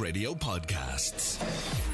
Radio Podcasts.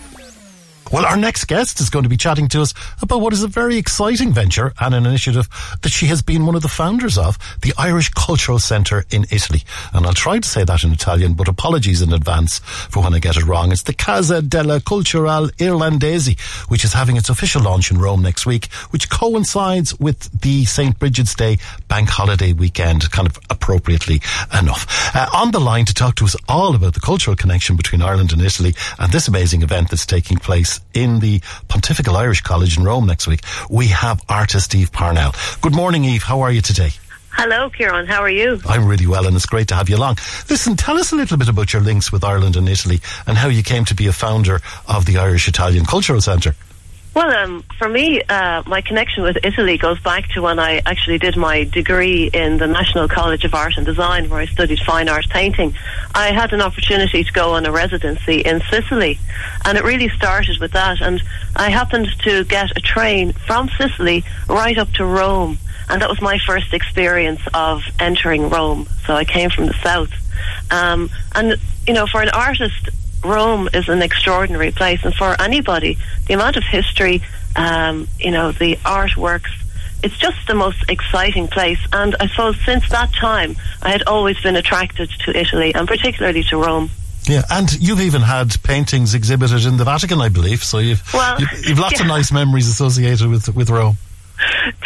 Well, our next guest is going to be chatting to us about what is a very exciting venture and an initiative that she has been one of the founders of, the Irish Cultural Centre in Italy. And I'll try to say that in Italian, but apologies in advance for when I get it wrong. It's the Casa della Culturale Irlandese, which is having its official launch in Rome next week, which coincides with the St. Bridget's Day bank holiday weekend, kind of appropriately enough. Uh, on the line to talk to us all about the cultural connection between Ireland and Italy and this amazing event that's taking place in the Pontifical Irish College in Rome next week, we have artist Eve Parnell. Good morning, Eve. How are you today? Hello, Kieran. How are you? I'm really well, and it's great to have you along. Listen, tell us a little bit about your links with Ireland and Italy and how you came to be a founder of the Irish Italian Cultural Centre. Well, um, for me, uh, my connection with Italy goes back to when I actually did my degree in the National College of Art and Design, where I studied fine art painting. I had an opportunity to go on a residency in Sicily, and it really started with that. And I happened to get a train from Sicily right up to Rome, and that was my first experience of entering Rome. So I came from the south. Um, and, you know, for an artist, Rome is an extraordinary place, and for anybody, the amount of history, um, you know, the artworks, it's just the most exciting place. And I suppose since that time, I had always been attracted to Italy, and particularly to Rome. Yeah, and you've even had paintings exhibited in the Vatican, I believe. So you've Well, you've, you've lots of nice memories associated with with Rome.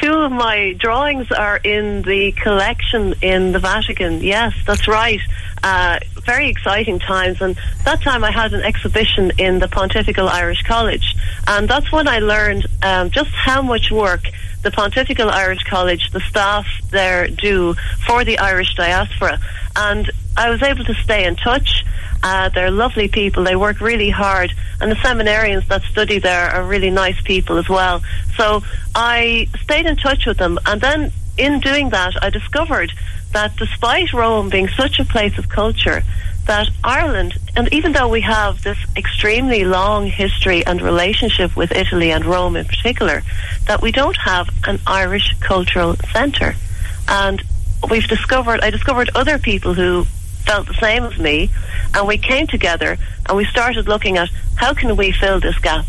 Two of my drawings are in the collection in the Vatican. Yes, that's right. Uh, very exciting times. And that time I had an exhibition in the Pontifical Irish College. And that's when I learned um, just how much work the Pontifical Irish College, the staff there do for the Irish diaspora. And I was able to stay in touch. Uh, they're lovely people. They work really hard, and the seminarians that study there are really nice people as well. So I stayed in touch with them, and then in doing that, I discovered that despite Rome being such a place of culture, that Ireland, and even though we have this extremely long history and relationship with Italy and Rome in particular, that we don't have an Irish cultural centre. And we've discovered, I discovered other people who felt the same as me, and we came together and we started looking at how can we fill this gap.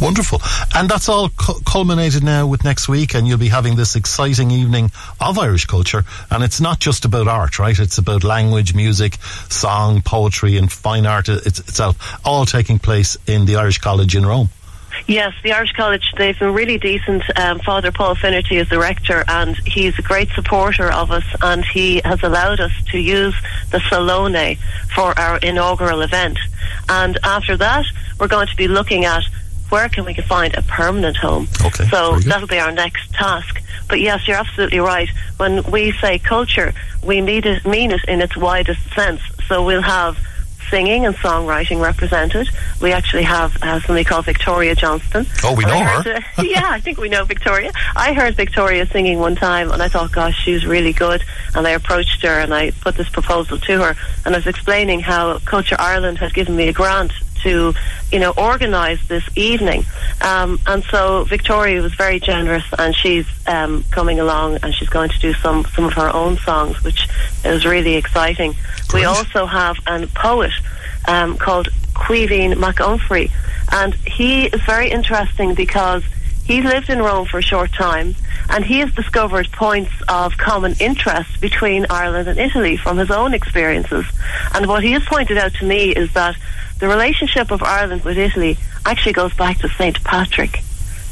Wonderful. And that's all cu- culminated now with next week, and you'll be having this exciting evening of Irish culture. And it's not just about art, right? It's about language, music, song, poetry, and fine art it- itself, all taking place in the Irish College in Rome. Yes, the Irish College, they've been really decent. Um, Father Paul Finnerty is the rector, and he's a great supporter of us, and he has allowed us to use the Salone for our inaugural event. And after that, we're going to be looking at where can we find a permanent home. Okay, So that'll be our next task. But yes, you're absolutely right. When we say culture, we mean it, mean it in its widest sense. So we'll have singing and songwriting represented. We actually have uh, somebody called Victoria Johnston. Oh, we know her. heard, uh, yeah, I think we know Victoria. I heard Victoria singing one time, and I thought, gosh, she's really good. And I approached her and I put this proposal to her, and I was explaining how Culture Ireland had given me a grant to, you know, organise this evening. Um, and so Victoria was very generous, and she's um, coming along, and she's going to do some some of her own songs, which is really exciting. We also have a poet um, called Caoimhín McUmphrey, and he is very interesting because he's lived in Rome for a short time, and he has discovered points of common interest between Ireland and Italy from his own experiences. And what he has pointed out to me is that the relationship of Ireland with Italy actually goes back to St. Patrick.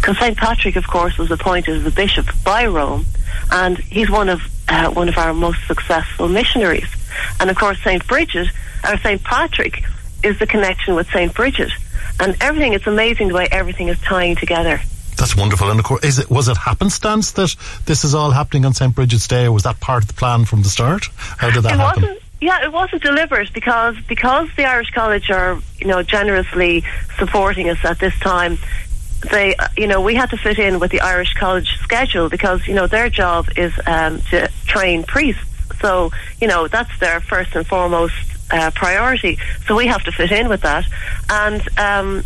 Because St. Patrick, of course, was appointed as a bishop by Rome, and he's one of uh, one of our most successful missionaries. And of course, St. Bridget, or St. Patrick, is the connection with St. Bridget. And everything, it's amazing the way everything is tying together. That's wonderful. And of course, is it was it happenstance that this is all happening on St Bridget's Day, or was that part of the plan from the start? How did that it happen? wasn't yeah it wasn't deliberate because because the irish college are you know generously supporting us at this time they you know we had to fit in with the irish college schedule because you know their job is um, to train priests so you know that's their first and foremost uh, priority so we have to fit in with that and um,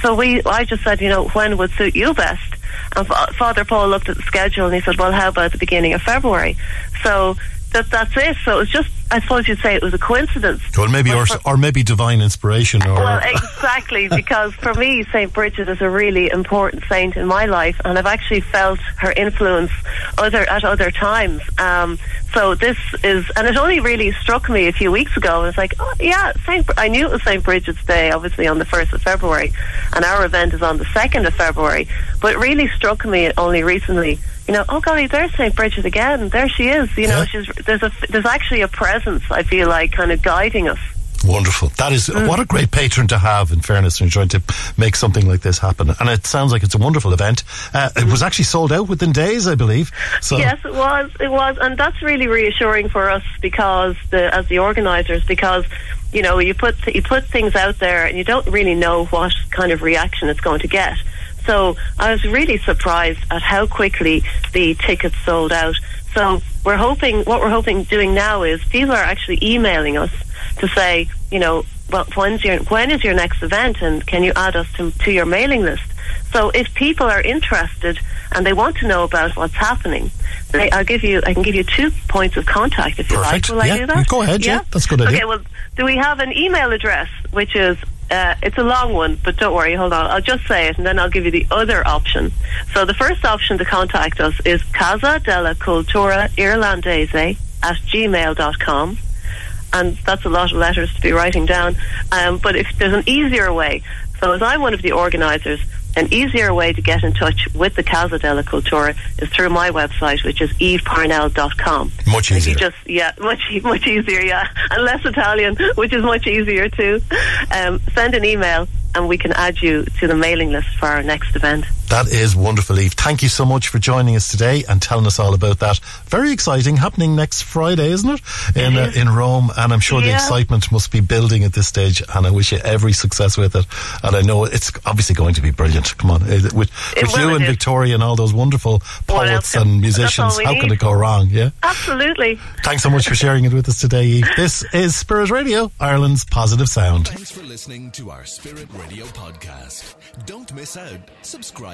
so we I just said you know when would suit you best? And Fa- Father Paul looked at the schedule and he said well how about the beginning of February? So that that's it. So it was just I suppose you'd say it was a coincidence Well, maybe or, for- or maybe divine inspiration, or well, exactly, because for me, St. Bridget is a really important saint in my life, and I've actually felt her influence other at other times. Um, so this is, and it only really struck me a few weeks ago. I was like, oh, yeah, Saint. I knew it was St. Bridget's Day, obviously on the first of February, and our event is on the second of February. But it really struck me only recently. You know, oh golly, there's St. Bridget again. There she is. You know, Yeah. she's there's a there's actually a presence. I feel like kind of guiding us. Wonderful. That is Mm. what a great patron to have. In fairness, in trying to make something like this happen, and it sounds like it's a wonderful event. Uh, it was actually sold out within days, I believe. So Yes, it was. It was, and that's really reassuring for us because the as the organisers because you know you put you put things out there and you don't really know what kind of reaction it's going to get. So I was really surprised at how quickly the tickets sold out. So we're hoping what we're hoping doing now is people are actually emailing us to say, you know, well, when's your when is your next event, and can you add us to, to your mailing list? So if people are interested and they want to know about what's happening, they, I'll give you I can give you two points of contact if you Perfect. like. Will Yeah, I do that? go ahead, yeah, that's a good idea. Okay, well, do we have an email address which is uh, it's a long one, but don't worry, hold on. I'll just say it and then I'll give you the other option. So the first option to contact us is Casa della Cultura Irlandese at gmail.com. And that's a lot of letters to be writing down. Um, but if there's an easier way, so as I'm one of the organisers, an easier way to get in touch with the Casa della Cultura is through my website, which is eveparnell.com. Much easier. Just yeah, much much easier, yeah, and less Italian, which is much easier too. Um, send an email, and we can add you to the mailing list for our next event. That is wonderful, Eve. Thank you so much for joining us today and telling us all about that. Very exciting, happening next Friday, isn't it? In uh, in Rome, and I'm sure the excitement must be building at this stage. And I wish you every success with it. And I know it's obviously going to be brilliant. Come on, with, with will, you and is. Victoria and all those wonderful poets can- and musicians, we how can it go wrong? Yeah. Absolutely. Thanks so much for sharing it with us today, Eve. This is Spirit Radio, Ireland's positive sound. Thanks for listening to our Spirit Radio podcast. Don't miss out.